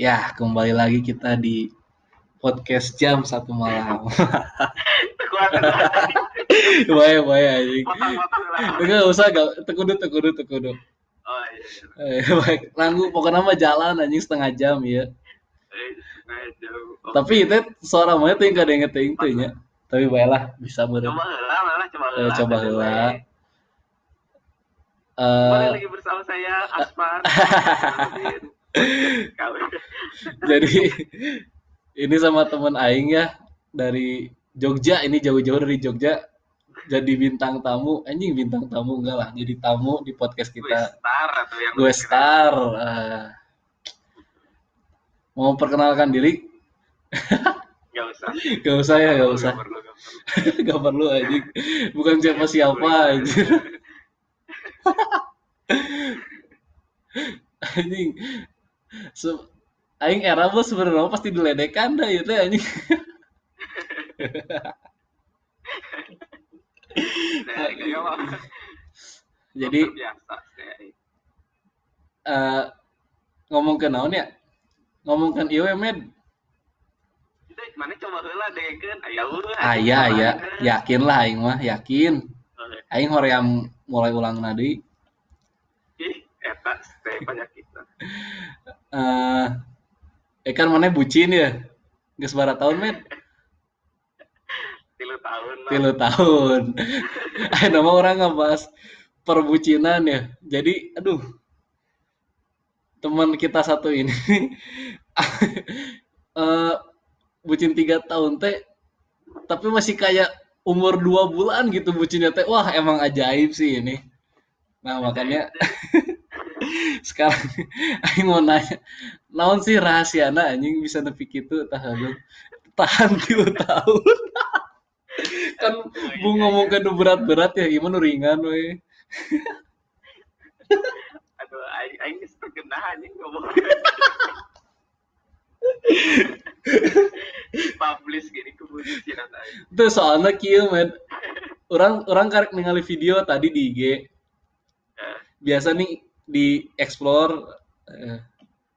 Ya, kembali lagi kita di podcast jam satu malam. Anjing. Potong-potong lah. Enggak usah, gak, tekudu, tekudu, tekudu. Oh iya. Eh, iya. baik, nanggu pokoknya mah jalan anjing setengah jam ya. Eh, Tapi itu suara mah teh enggak ada yang ngeting teh nya. Tapi baiklah, bisa coba bener. heula malah coba Eh, heula. coba heula. Kembali Eh, lagi bersama saya Asmar. Jadi ini sama temen aing ya dari Jogja. Ini jauh-jauh dari Jogja. Jadi bintang tamu. Anjing bintang tamu enggak lah. Jadi tamu di podcast Gue kita. Star atau yang gue star Eh, mau perkenalkan diri? Gak usah. gak usah ya gak usah. Gak perlu, gak perlu. gak perlu anjing. Bukan siapa siapa anjing. Anjing Se- aing era bos sebenarnya pasti diledekan dah itu anjing. Saya kayak apa? jadi biasa eh ngomong ke naon ya? Ngomong kan ieu med? Itu mana coba heula dengekeun aya urang. aya aya yakin lah aing mah yakin. Aing hoream mulai ulang nadi eta teh penyakit. eh eh kan mana bucin ya? Geus bara tahun med Tilu tahun lah. tilu tahun. Ayo nama orang ngebahas perbucinan ya? Jadi aduh. Teman kita satu ini. Eh bucin tiga tahun teh. Tapi masih kayak umur dua bulan gitu bucinnya teh. Wah emang ajaib sih ini. Nah makanya sekarang aing mau nanya naon sih rahasiana anjing bisa nepi kitu? Tahan tahan tilu tahun. Kan bu ngomong kan berat-berat ya gimana ringan we Aduh, aing aing geus tergenah anjing ngomong. Publish gini aing. itu soalnya kieu men. Orang orang karek ningali video tadi di IG Eh, biasa nih di explore eh,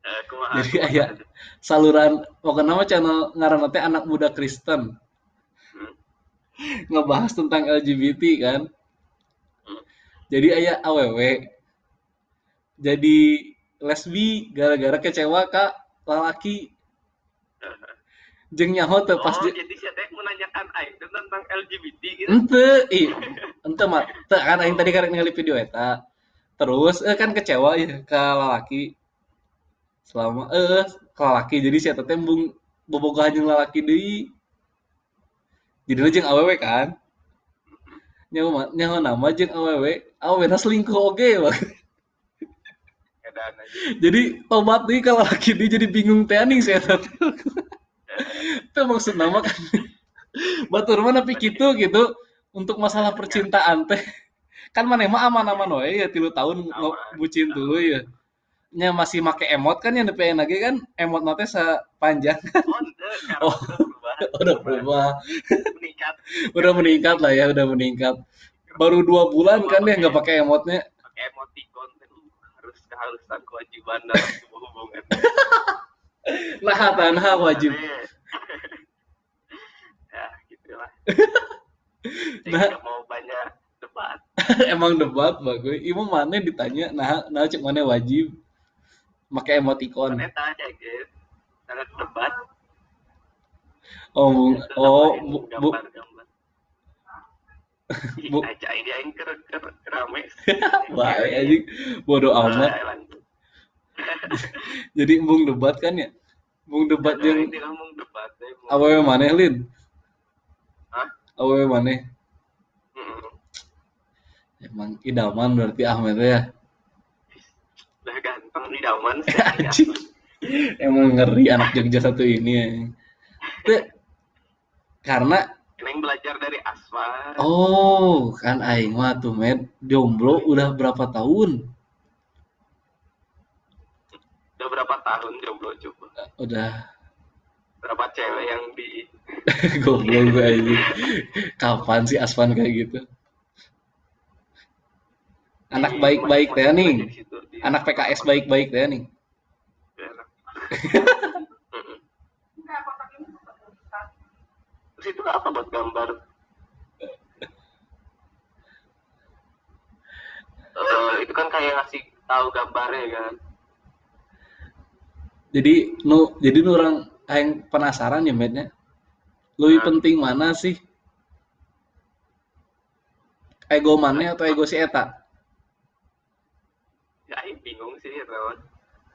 eh, kumaha, Jadi kumaha. aya saluran pokoknya nama channel ngaranna teh anak muda Kristen Hmm. ngebahas tentang LGBT kan Hmm. jadi ayah aww jadi lesbi gara-gara kecewa kak lalaki jeng nyaho teu pas Oh, di- jadi saya teh menanyakan aing tuh tentang LGBT gitu. ente ih ente mah kan aing tadi karek ningali video eta terus eh, kan kecewa ya ke lalaki selama eh ke lalaki jadi si eta teh embung bobogohan jeung lalaki deui. Jadi jeung awewe kan? Nyaho mah- nyaho nama jeung awewe awewena selingkuh oge wah. Edan aja. jadi tobat deui ka lalaki deui jadi bingung teh aning si eta teh. Itu maksud nama kan? Batur mah nepi kitu gitu. Untuk masalah percintaan teh kan mana mah aman-aman we ya tilu tahun bucin dulu ya nya masih make emot kan yang DP lagi kan emot nate sepanjang Oh, sekarang Oh. udah berubah. udah berubah Meningkat. udah meningkat lah ya udah meningkat baru dua bulan kan ya nggak pakai emotnya Pakai emoticon harus keharusan kewajiban dalam sebuah hubungan. nah tanah wajib Aneh. ya, gitulah. Nah. nggak mau banyak debat. emang debat bagus ibu mana ditanya nah nah cek mana wajib pakai emoticon Ternyata aja guys. Debat. oh bu- oh bu, bu, Bu- aja ini aing ker ker rame. Baik anjing bodoh amat. Jadi embung debat kan ya? Embung debat yang mau- awewe maneh lin? Hah? Awewe maneh. Emang idaman berarti Ahmed ya. Udah ganteng di daman sih. Emang ngeri anak Jogja satu ini ya. Karena Neng belajar dari Asma. oh kan aing mah tuh med jomblo udah berapa tahun? Udah berapa tahun jomblo coba? Udah Berapa cewek yang di goblok gue anjing. Kapan sih Aspan kayak gitu? Anak di- baik-baik teh nih. Anak PKS baik-baik teh nih. Terus itu apa buat gambar? Eh, itu kan kayak ngasih tahu gambarnya kan. Jadi nu jadi nu orang aing penasaran ya Mednya. Lebih Nah. penting mana sih? Ego mana atau ego si eta? Ya, aing bingung sih, teman.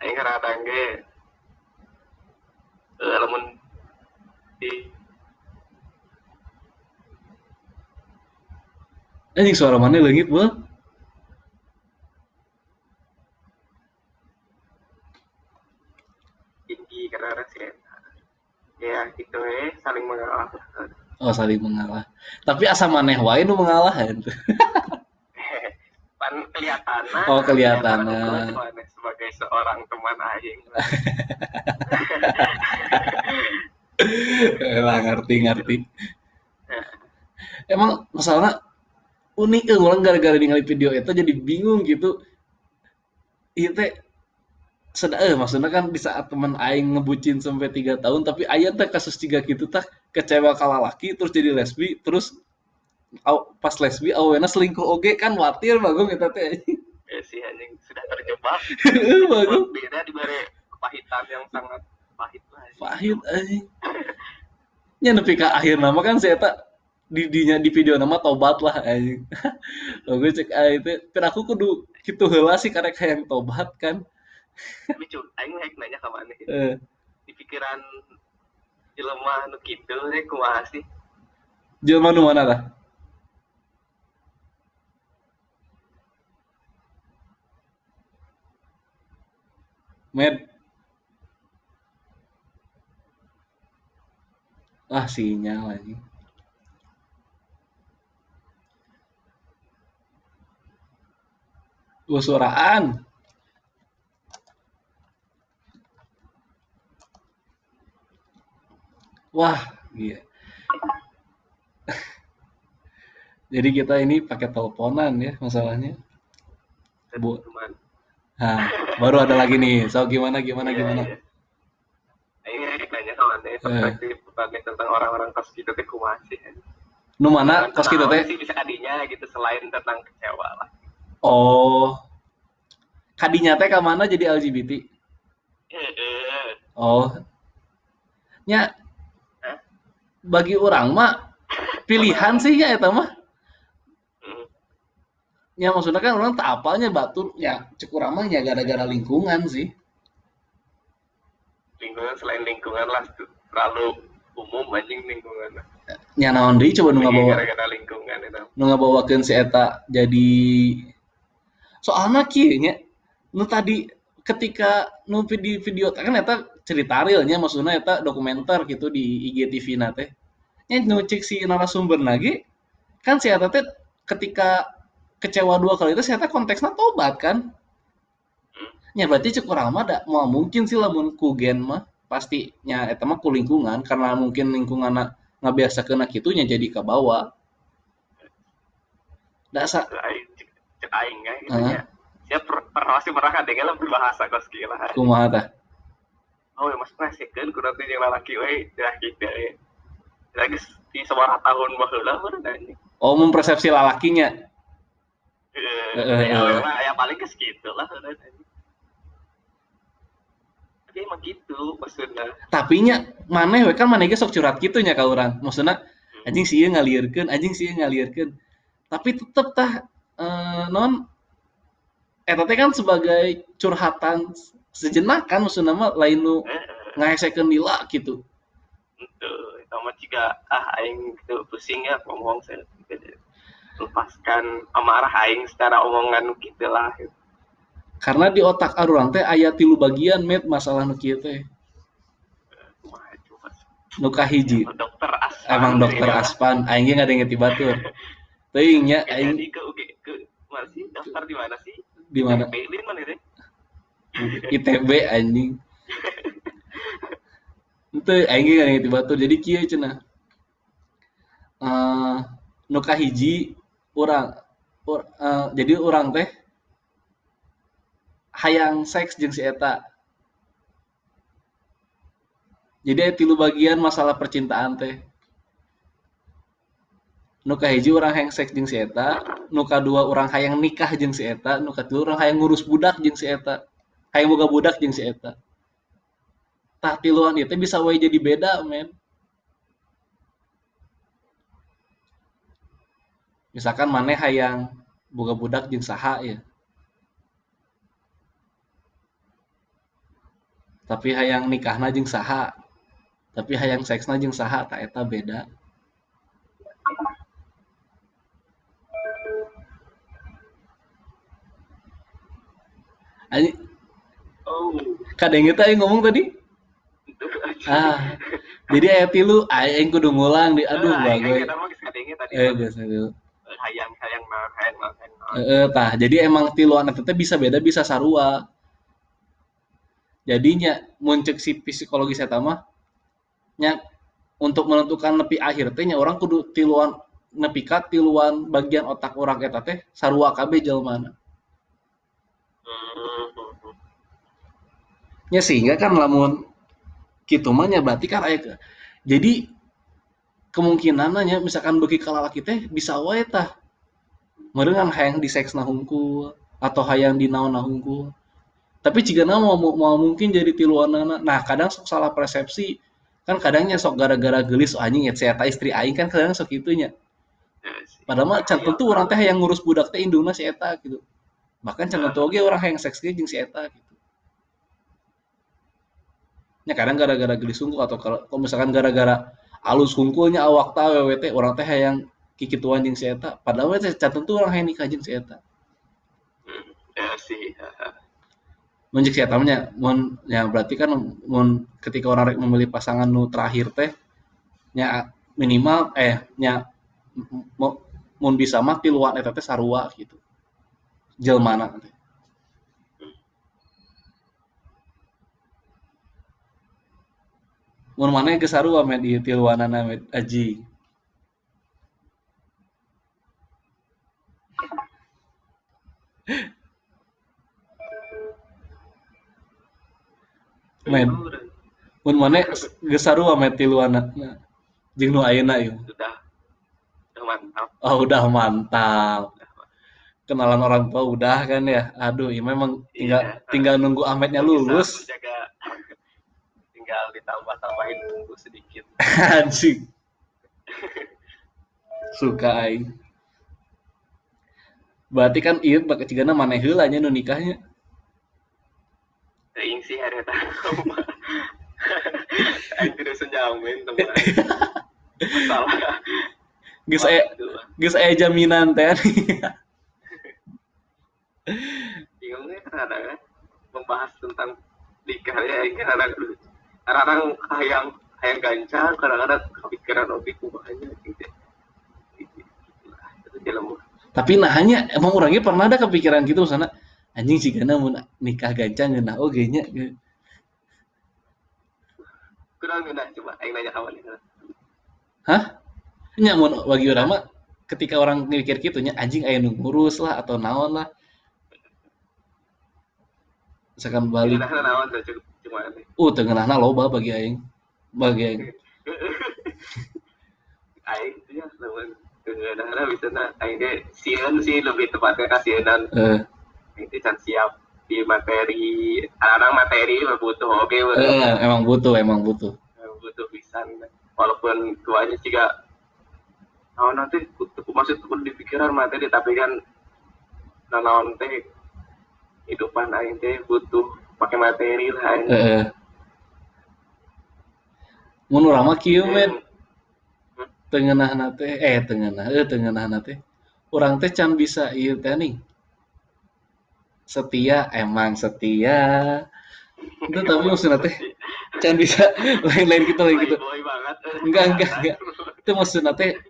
Aing kadang ge eh, lamun di Anjing suara mana leungit beuh? tinggi karena sih ya gitu eh saling mengalah Oh saling mengalah. Tapi asa maneh wae nu mengalah ente. kelihatan Oh, kelihatanna. sebagai seorang teman aing lah ngerti ngerti. Emang masalahnya unik eh orang gara-gara ningali video itu jadi bingung gitu. Iya teh sedang eh maksudnya kan di saat teman aing ngebucin sampai tiga tahun tapi aya teh kasus tiga gitu tak kecewa kala laki terus jadi lesbi terus pas lesbi awena selingkuh oge kan watir bagong eta teh ya sih anjing. Sudah terjebak. Bagong beda di bare kepahitan yang sangat pahit lah pahit anjing. Nya nepi ka akhir nama kan saya tak di dinya di video nama tobat lah anjing. Lo gue cek ah itu kan aku kudu gitu heula sih karek hayang tobat kan. Tapi cu aing mah nanya ke mana eh. Di pikiran jelema nu kitu teh kumaha sih? Jelema nu mana lah med. Ah sinyal lagi Gua suaraan. Wah iya. Jadi kita ini pakai teleponan ya masalahnya. Bu. teman Nah, baru ada lagi nih. So gimana gimana Iya, gimana? iya. Aing nanya ke mana perspektif mana tentang orang-orang kos gitu teh sih Nu mana kos kita kenaon teh? sih bisa kadinya gitu selain tentang kecewa lah Oh. Kadinya teh ka mana jadi LGBT? Oh. Nya bagi orang mah pilihan sih ya eta mah. Ya maksudnya kan orang tak apalnya batur ya cukup ramah ya gara-gara lingkungan sih. lingkungan selain lingkungan lah tuh. Terlalu umum anjing lingkungan Nya naon deui coba nu ngabawa gara-gara lingkungan itu. nu ngabawakeun si eta jadi soalnya kieu nya nu tadi ketika nu di video kan eta cerita realnya maksudnya eta dokumenter gitu di IGTV na teh. Nya nu cek si narasumber lagi kan si eta teh ketika kecewa dua kali itu eta konteksnya tobat kan? Nya berarti cek urang mah da mau mungkin sih lamun ku gen mah pasti nya eta mah ku lingkungan karena mungkin lingkungan nggak biasa kena gitunya jadi ke bawah. Cek cek aing ya gitu ya. Per, pernah masih pernah kadang lah berbahasa kos gila kumaha tah oh ya mas ngasihkeun ku nanti yang lalaki we dah gitu ya lagi di sebarang tahun baheula baru anjing oh mempersepsi lalakinya? Eh, Eh, ya, eh. ya paling ke segitu lah. Tapi emang gitu maksudnya. Tapi nya we kan ge sok curhat gitu nya ka urang maksudna anjing sih ngalirkeun anjing sih ngalirkeun tapi tetep tah eh, non eta teh kan sebagai curhatan sejenak kan maksudna mah lain nu eh, ngahesekeun lila gitu. Itu sama jika ah aing gitu pusing ya ngomong saya. gitu. Lepaskan amarah aing secara omongan gitu lah karena di otak arurang teh aya tilu bagian met masalah nu kieu teh Wah, coba. nu kahiji dokter aspan emang dokter ya. aspan aing ge ngadenge ti batur teuing nya Eh, aing ke ke mana sih daftar di mana sih di mana ITB anjing. Itu aing ge ngadenge ti batur. Jadi kieu cenah. Eh nu kahiji urang ur, eh, jadi urang teh hayang seks jeung si eta. jadi tilu bagian masalah percintaan teh. Nu kahiji urang hayang seks jeung si eta nu kadua urang hayang nikah jeung si eta nu katilu urang hayang ngurus budak jeung si eta hayang boga budak jeung si eta. Tah tiluan itu bisa wae jadi beda men misalkan mana hayang boga budak jeung saha ya tapi hayang nikahna jeung saha. Tapi hayang seksna jeung saha tak eta beda. Ani, oh kadang kita yang ngomong tadi? Itu ah jadi ayat tilu aing kudu ngulang di aduh Ah, tadi. Eh biasa dulu hayang hayang naon hayang naon hayang naon Eh, tah. Jadi emang tiluan eta teh bisa beda bisa sarua. Jadinya muncul si psikologi saya mah nya untuk menentukan nepi akhir teh nya orang kudu tiluan nepi ka tiluan bagian otak orang eta teh sarua kabeh jelmana Hmm, nya sehingga kan lamun kitu mah nya berarti kan aya ke- jadi kemungkinannya misalkan bagi kalalaki teh bisa wae tah. Meureun hayang di seksna hungkul atau hayang di naonna hungkul tapi jika mau, mau mau mungkin jadi tiluanana nah kadang sok salah persepsi. Kan kadangnya sok gara-gara gelis oh, anjing ya eta istri aing kan kadang sok itunya. Ya sih. padahal mah can tentu orang teh yang ngurus budak teh indungna si eta gitu. Bahkan can tentu oge orang yang seks ge jeung si eta gitu. Nya kadang gara-gara gelis hungkul atau kalau kalau misalkan gara-gara alus hungkulnya awak awewe teh orang teh hayang kikituan jeung si eta padahal teh can tentu orang hayang nikah jeung si eta Hmm, ya sih Mun si eta mah nya mun ya berarti kan mun ketika orang rek memilih pasangan nu terakhir teh nya minimal eh nya m- m- mun bisa mah tiluan eta teh sarua gitu. Jelmana teh. Mun mana geus sarua med ieu tiluanana med aji. Men, mun mana geus sarua med tiluanana. Jeung nu ayeuna ieu. sudah sudah mantap Oh, udah mantap. Kenalan orang tua udah kan ya. Aduh, ya memang tinggal Iya. tinggal nunggu Ahmednya lulus. menjaga tinggal ditambah tambahin bumbu sedikit Anjing. Suka aing. Berarti kan ieu bakal cigana maneh heula nya nu nikahnya. Aing sih ada tahu Aing tidak senjamin teman salah Geus aya geus aya jaminan teh. bingungnya kadang kan membahas tentang nikah ya Aing kadang kadang hayang hayang gancang kadang-kadang kepikiran obi kubahnya gitu. Gitu itu dalam Tapi nah hanya emang orangnya pernah ada kepikiran gitu sana anjing sih karena mau nikah gancang nah oge nya kurang nggak coba Aing nanya ini Hah? Nya mun bagi urang mah ketika orang mikir gitu nya anjing aya nu ngurus lah atau naon lah. Misalkan balik, naon tuh ini. Uh tengenahna loba bagi aing. Bagi aing. Aing ya teman kadang-kadang bisa nah Aing deh sieun sih lebih tepatnya kasihanan Eh, itu can siap di materi. Anak materi butuh oke eh, emang butuh, emang butuh. butuh pisan. Walaupun tuanya juga oh nanti maksud pun di pikiran materi tapi kan nanaon teh hidupan aing teh butuh pakai materi lah. Eh, eh. Mun urang mah kieu men, tengenahna teh eh tengenah, eh tengenahna teh. Urang teh can bisa ieu teh nih. Setia, emang setia. Itu tapi maksudnya teh can bisa lain-lain gitu lain gitu. Enggak, enggak, enggak. Itu maksudnya teh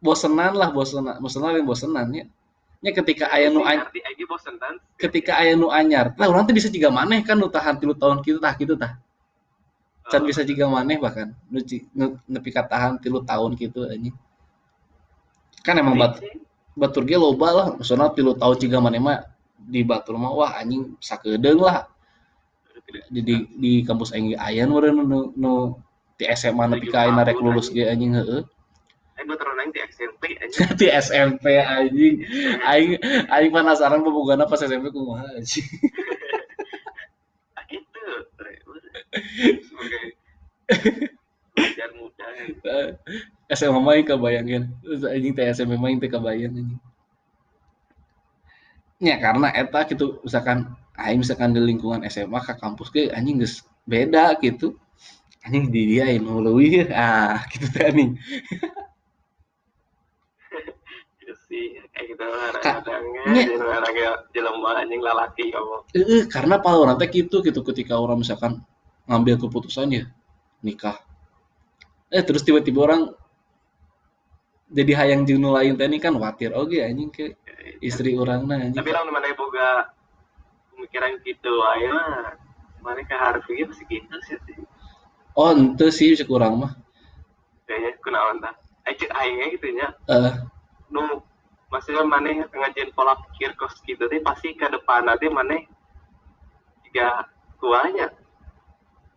bosenan lah, bosenan, bosenan lain bosenan ya. Nya ketika aya nu an- Arti aing bosen kan ketika aya nu anyar, lah urang teh bisa jiga maneh kan nu tahan 3 tahun kitu tah kitu tah. Can bisa jiga maneh bahkan nu nepi ka tahan 3 tahun kitu anjing. Kan emang bat, batur ge loba lah, maksudna 3 tahun jiga maneh mah di batur mah wah anjing sakedeung lah. di di, di kampus aing ge aya nu nu, nu di SMA nepi ka ayeuna rek lulus ge anjing heeh Aing aing di SMP aja. di SMP anjing. Aing aing penasaran pembogana pas SMP kumaha anjing. Ah, gitu. Sebagai belajar muda. SMA mah aing kebayangin. Anjing teh SMP mah aing teh kebayang anjing. Ya karena eta gitu misalkan aing misalkan di lingkungan SMA ke kampus ge anjing geus beda gitu. Anjing di dia leuwih ah gitu teh anjing gitu orangnya jelema anjing lalaki kamu. Heeh, karena paling nanti gitu gitu ketika orang misalkan ngambil keputusan ya nikah eh terus tiba-tiba orang jadi hayang jeung nu lain teh kan watir oge anjing ke istri orang nah anjing Tapi orang mana boga pemikiran gitu ayo mah. Mana ke harus gitu sih gitu sih. oh ente sih bisa kurang mah Kayaknya kunaon tah. Ayo aingnya gitu nya. eh nu maksudnya mana ngajian pola pikir kos gitu teh pasti ke depan nanti mana jika kuanya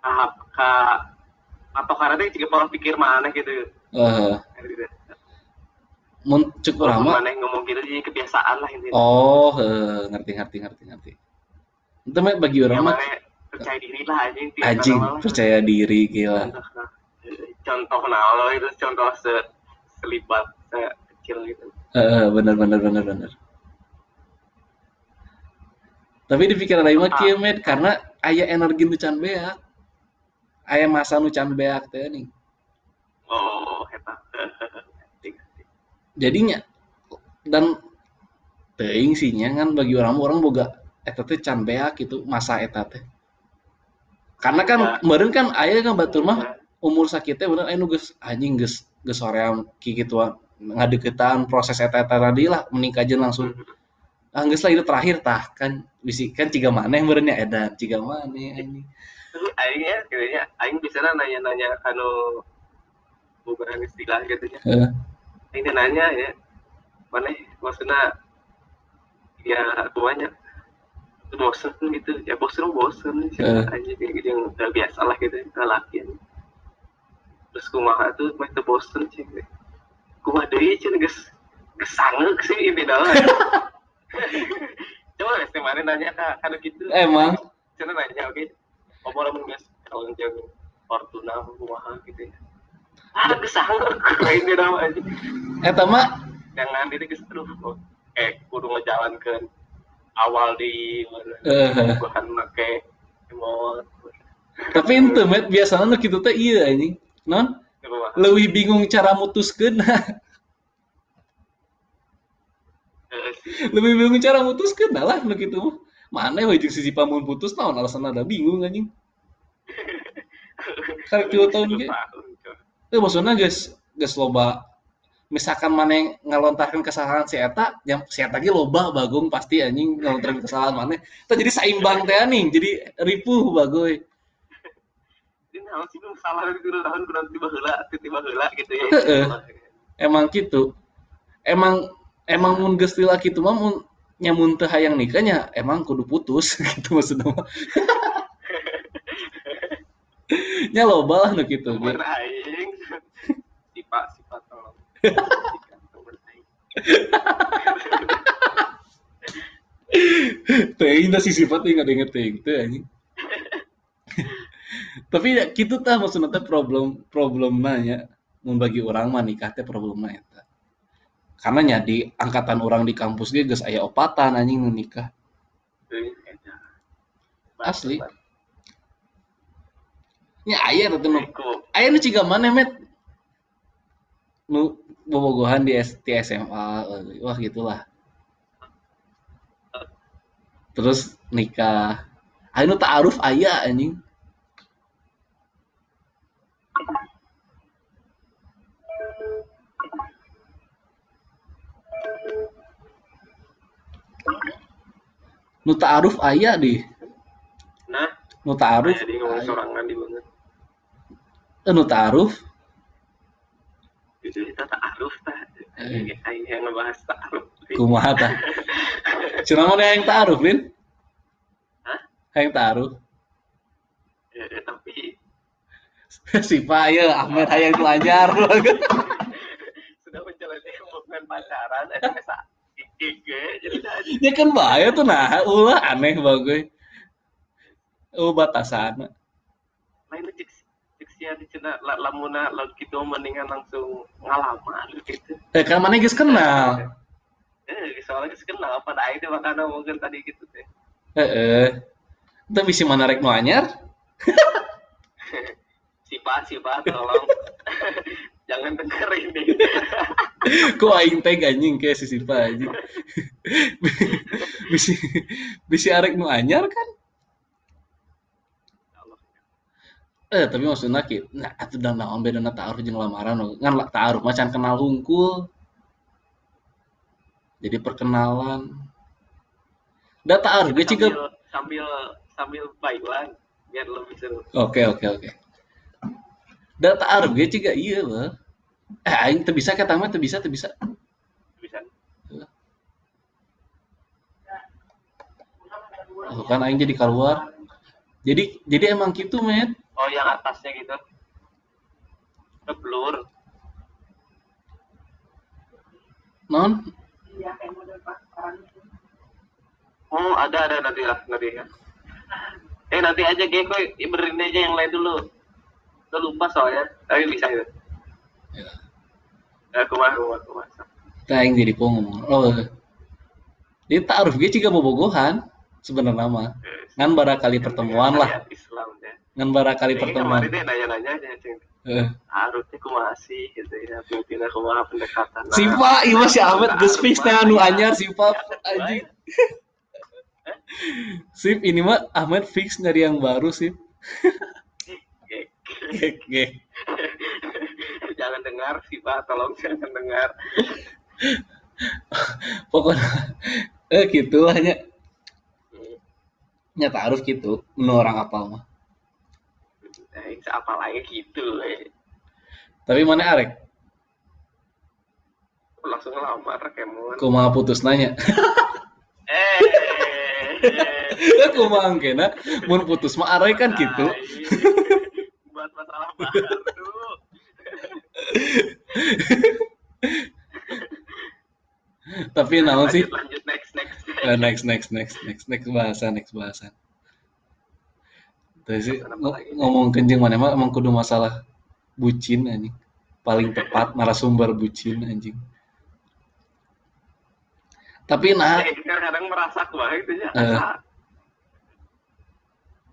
tahap ka atau karena teh jika pola pikir mana gitu. Eh mun cek urang mah mana ngomong gitu jadi kebiasaan lah intinya oh eh, ngerti ngerti ngerti ngerti. Itu mah bagi ya orang mah mana percaya diri lah anjing lah. percaya diri gila. Contoh nah, contoh nah itu contoh se selibat se kecil gitu Bener bener bener bener. Tapi di pikiran aing mah kieu met karena aya energi nu can beak. Aya masa nu can beak teh nih. oh eta Jadinya dan teuing sih nya kan bagi orang orang boga eta teh can beak gitu masa eta teh. Karena kan Ya. meureun kan aya kan batur mah umur sakit teh bener aya nu geus anjing geus geus soream kikituan ngadeukeutan proses eta eta tadi lah menikah langsung. Ah geus lah itu terakhir tah. Kan bisi kan ciga maneh meureunnya edan. Ciga maneh anjing. Aingnya kayaknya aing bisa nanya-nanya anu bukan istilah gitu nya Heeh. aing nanya ya mana maksudnya ya banyak bosen gitu. Ya bosen bosen sih Eh. aja kayak gitu. Yang biasa lah gitu laki terus kumaha tuh mah teu bosen sih kumaha deui cen geus geus sanggeuk sih ini dalam coba geus mana nanya ka anu gitu emang? Cenah nanya oke. Apa lamun geus kalau jeung Fortuna kumaha gitu ya. Ah geus sanggeuk ini dalam aja eta mah jangan diri geus kok eh kudu ngejalankeun awal di Eh. bahan make emot tapi ente met biasanya nu kitu teh ieu anjing. Non leuwih bingung cara mutuskeun sih. lebih bingung cara mutuskeun lah mah mana we jeung sisi pamun putus naon alasan ada bingung anjing Karek tilu tahun Tahun, coy. Eh maksudnya guys, guys loba misalkan mana yang ngelontarkan kesalahan si eta, yang si eta ge loba bagong pasti anjing ngelontarkan kesalahan mana. Kita jadi seimbang teh anjing, jadi ripuh bagoy. Sih salah tahun kudu tiba tiba gitu ya. Emang gitu. Emang emang mun geus tila kitu mah mun nyamun teu hayang nikahnya emang kudu putus gitu maksudnya mah. nya loba lah nu kitu. Umur aing sifat sifat tolong. Teuing da si sifat teh ngadenge teuing teh anjing. Tapi ya kitu tah maksudna teh problem problemna nya mun bagi urang mah nikah teh problemna eta. Karena nya di angkatan orang di kampus ge geus aya opatan anjing nu nikah. Teuing eta. Asli. Nya aya teh nu Iku aya nu ciga maneh met nu bobogohan di, S, di SMA wah gitulah. Terus nikah. Nu ta'aruf aya anjing. Nu ta'aruf aya di. nah, Nu ta'aruf. jadi ngomong sorangan di banget. Eh, Nu ta'aruf. Itu kita ta'aruf tah. Eh. Yang ngebahas ta'aruf. Kumaha tah? Cenah mana yang ta'aruf, Lin? Hah? Yang ta'aruf. ya, ya, tapi si Pak ya Ahmed hayang anyar sudah menjalani hubungan pacaran eh ya kan bahaya tuh nah ulah aneh bagus oh batasan. Lain cek cek sia di cina la- lamuna lalu gitu mendingan langsung ngalaman gitu. Eh kan mana geus kenal. Eh soalnya sih kenal pada akhirnya makanya mungkin tadi gitu teh. Heeh Itu bisa mana rek anyar? Si pak si pak tolong jangan denger ini Kok aing teh anjing kayak si Sipa anjing. bisi bisi arek nu anyar kan. Eh tapi maksudnya ki, nah atuh dan naon bedana ta'aruf jeung lamaran. Ngan lah ta'aruf macan kenal hungkul. Jadi perkenalan. Da ta'aruf ge sambil sambil sambil bailan biar lebih seru Oke oke oke. Ta'aruf ge ciga ieu mah. Eh aing teu bisa kata mah teu bisa teu bisa. bisa Oh, kan aing jadi keluar. Jadi jadi emang gitu, men. oh yang atasnya gitu. Ngeblur Non, oh ada ada. Nanti lah nanti ya. Eh nanti aja gue kok benerin aja yang lain dulu Gue lupa soalnya tapi bisa gitu Ya. ya kumah kumah kumah Nah, yang jadi ngomong. Oh. Dia ta'aruf ge ciga bobogohan sebenarnya mah. Ngan barakali pertemuan lah. Islam ya Ngan barakali Ini pertemuan. kemarin dia nanya-nanya aja harusnya kumaha sih gitu ya pimpinan kumaha pendekatan Nah, Sipa, iya mah si Ahmed geus fix teh anu anyar Sipa anjing. Sip, ini mah Ahmed fix nyari yang baru sip. Gek. jangan dengar sih pak tolong jangan dengar Pokoknya eh gitu lah nya. Nyata harus gitu, menurut orang apal mah. eh, apa lagi gitu eh. Tapi mana arek? langsung ngelamar kemon Kumaha putus nanya. eh Ya kumaha engkena mun putus mah arek kan gitu. Masalah baru Tapi naon sih? lanjut next next Eh, next next next next next bahasan next bahasan. Terus sih ng- ngomong kencing mana emang, emang kudu masalah bucin anjing. Paling tepat narasumber bucin anjing. Tapi nah, Eh, kadang merasa banget gitu ya Eh.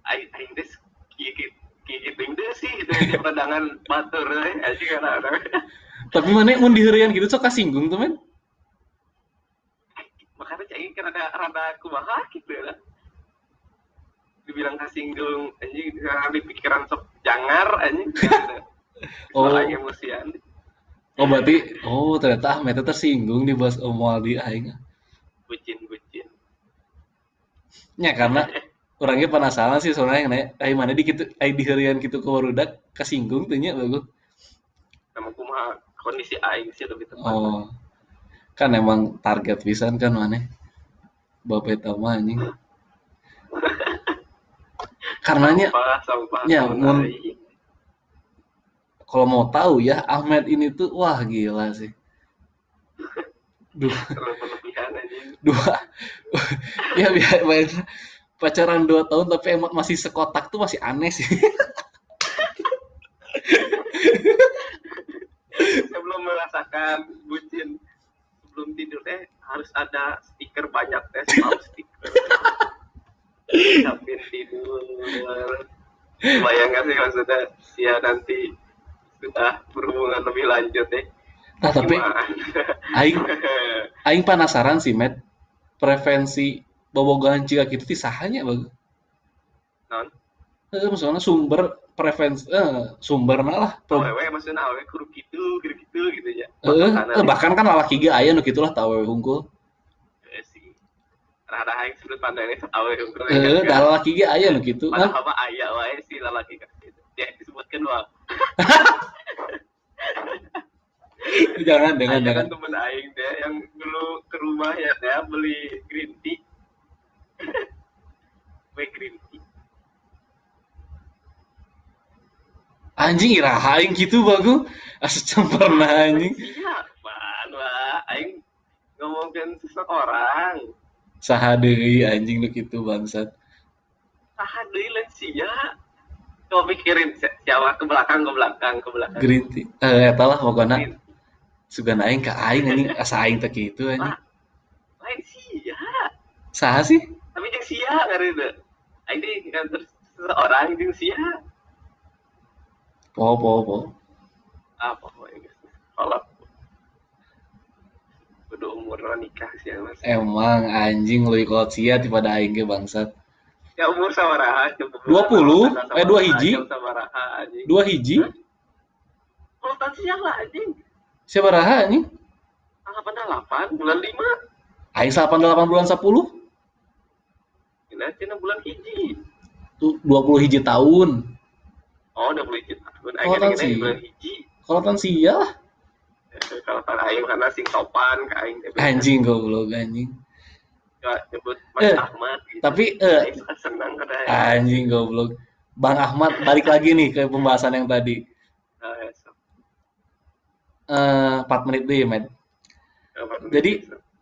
aing aing des kieu deui sih gitu ya, di pedangan batur eh aja kadang tapi mana mun diheureun gitu sok kasinggung tuh men. makanya cai kan ada rada kumaha gitu ya dibilang kasinggung anjing karena di pikiran sok jangar anjing Oh. oh. lagi emosian Oh berarti oh ternyata Ahmed teh tersinggung di bahas Om Waldi aing. bucin bucin Nya karena orangnya penasaran sih soalnya yang nanya, "Ai mana di kitu ai diheureun kitu ke barudak kasinggung teh nya bagus." sama kumaha kondisi aing sih lebih tepat Oh. Kan emang target pisan kan maneh. Bapak eta mah anjing. Karenanya Ya, mun- kalau mau tahu ya Ahmed ini tuh wah gila sih. Dua, dua ya biar biar pacaran dua tahun tapi emang masih sekotak tuh masih aneh sih. sebelum merasakan bucin sebelum tidur teh harus ada stiker banyak teh spam stiker Ucapin tidur bayang gak sih maksudnya ya nanti sudah berhubungan lebih lanjut deh Nah, tapi aing aing penasaran sih, Met. Prevensi bobogohan jika gitu ti sahanya bagus. non Eh, maksudnya sumber prevensi eh sumberna lah. Pro- awewe maksudnya awewe kudu gitu kudu gitu gitu ya Eh, eh, bahkan kan lalaki ge aya nu kitu lah tawe hungkul. eh, sih rada aing sudut pandang ini awewe unggul Eh, da lalaki ge aya nu kitu. mana Kan apa ayah wae sih lalaki kan ya disebutkan wah jangan jangan Ada jangan. kan temen aing teh yang dulu ke rumah ya teh beli green tea. Anjing iraha aing gitu bagus. Asa pernah anjing. Siapa? Wah, aing ngomongin seseorang. Saha deui anjing lu kitu bangsat. Saha deui lain sia. Kau pikirin si- siapa ke belakang ke belakang ke belakang. Tea. Eh eta lah pokona Green. sugan aing ka aing anjing asa aing teh kitu anjing. Lain sia. Saha sih? Tapi jeung sia ngareuna. Aing teh kan terus seseorang jeung sia. Po po po. Apa pokoknya kalau udah umur nikah sih ya, mas. Emang anjing leuwih kolot sia daripada aing ge bangsat. Ya umur sama raha. 20? Eh, dua hiji? Dua hiji. Kalau tak siang lah anjing. Siapa raha anjing? Anggapan 8 bulan 5. Aing 88 bulan 10. Ini cina bulan hiji. Tuh 20 hiji tahun. Oh, udah boleh hiji tahun. Oh, kira sih. bulan hiji. Kolotan sia lah. Eh, Kalau tak aing karena sing sopan ke aing. Anjing goblok anjing. Ya, nyebut Mas Eh, Ahmad gitu. Tapi eh senang anjing goblok. Bang Ahmad balik lagi nih ke pembahasan yang tadi. Ah, ya, so. Eh 4 menit deh. Apa tuh? Jadi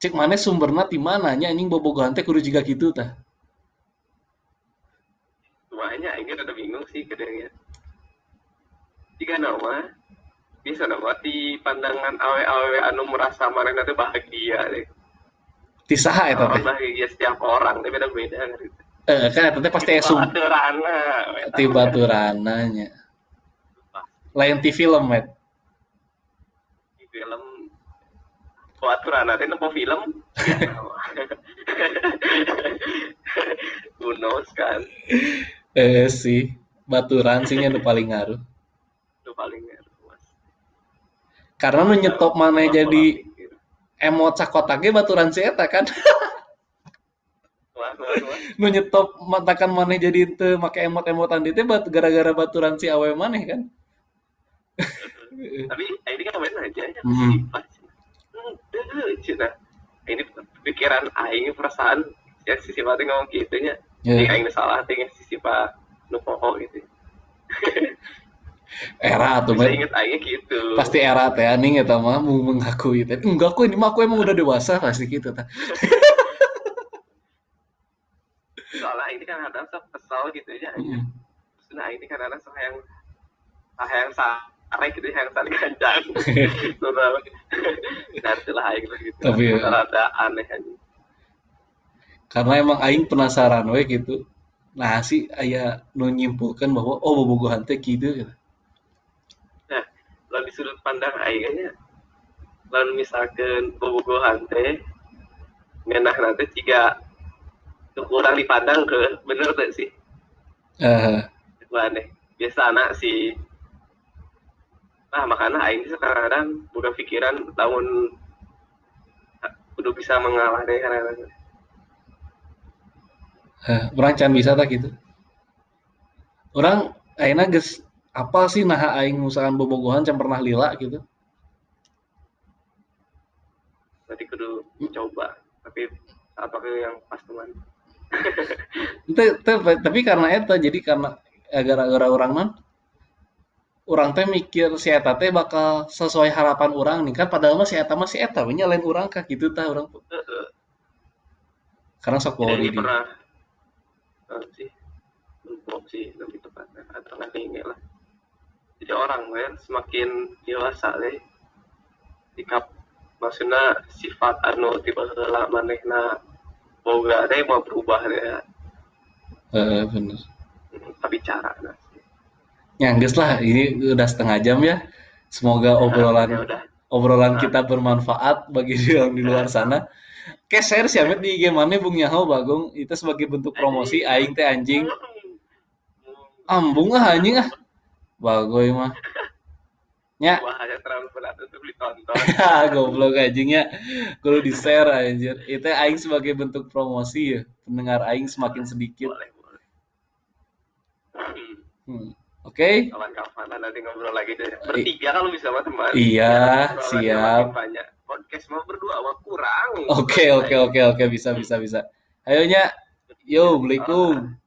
cek mana sumberna di mana nya anjing bobogohan teh kudu jiga kitu tah. Semuanya aing rada bingung sih kadangnya. Jika nama bisa nama di pandangan awe-awe anu merasa mana teh bahagia deh. Ti saha eta Orang teh? bahagia setiap orang teh beda-beda kan. Eh kan eta teh pasti aya sum Baturana. ti baturana nya. Lain ti film, Med. Di film Baturana teh nempo film. Who knows kan? Eh sih, baturan sih nya nu paling ngaruh. Itu paling ngaruh, Mas. Karena nu nyetop mana jadi emot sakotak ge baturan si eta kan. Nu nyetop matakan maneh jadi teu make emot-emotan di bat- gara-gara baturan si awe maneh kan. Tapi ini kan main aja ya. Hmm. Henteu, cenah. Ini pikiran aing perasaan ya si sifatnya ngomong gitu nya. Ya. Ini aing salah teh si sifat nu poho gitu. Era tuh Met. inget aing gitu. Pasti era teh anjing eta mah mau mengakui teh. Enggak kok ini mah aku emang udah dewasa pasti gitu tah. Soalnya ini kan kadang sok kesel gitu ya. Mm. Nah ini kan kadang sok yang yang sare gitu yang saling ganjang. Surah. Nanti lah aing gitu. Tapi ya. rada aneh aja. Karena emang aing penasaran we gitu. Nah, sih aya nu nyimpulkan bahwa oh bobogohan teh kitu gitu. Nah, di sudut pandang aingnya, lalu misalkan bobogohan teh, ngenah nanti jika kurang dipandang ke bener tuh sih, Eh, Itu aneh. Biasa anak sih. Nah, makanya aing sih kadang bukan pikiran tahun udah bisa mengalah deh karena eh, orang can bisa tak gitu. Orang ayeuna geus apa sih nah aing misalkan bobogohan can pernah lila gitu. nanti kudu coba tapi apakah yang pas teman tapi karena eta jadi karena eh, gara-gara orang non orang teh mikir si eta teh bakal sesuai harapan orang nih kan padahal mah si eta mah si eta lain urang kah gitu tah orang karena sok bawa ini pernah eh, sih. Sih lebih tepatnya. Atau nanti ini lah. Jadi orang kan semakin dewasa deh sikap maksudnya sifat anu tiba heula manehna boga deh mau berubah deh Eh, bener. Tapi cara nah ya geus lah ini udah setengah jam ya. Semoga ya obrolan udah obrolan Nah. kita bermanfaat bagi yang di luar sana Share sih Amit di IG mana Bung Nyaho Bagong. Itu sebagai bentuk promosi aing teh anjing. Ambung ah anjing ah. Bagoy mah. Nya. Wah ya terlalu berat untuk ditonton. Goblok anjingnya kudu di share anjir. Itu aing sebagai bentuk promosi ya. Pendengar aing semakin sedikit. Boleh boleh. Hmm, Hmm. oke. Kawan-kawan lah, nanti ngobrol lagi deh. Bertiga kalau bisa teman iya siap. banyak podcast mau berdua mah kurang. Oke oke oke oke. Bisa bisa bisa. Ayo nya yo assalamualaikum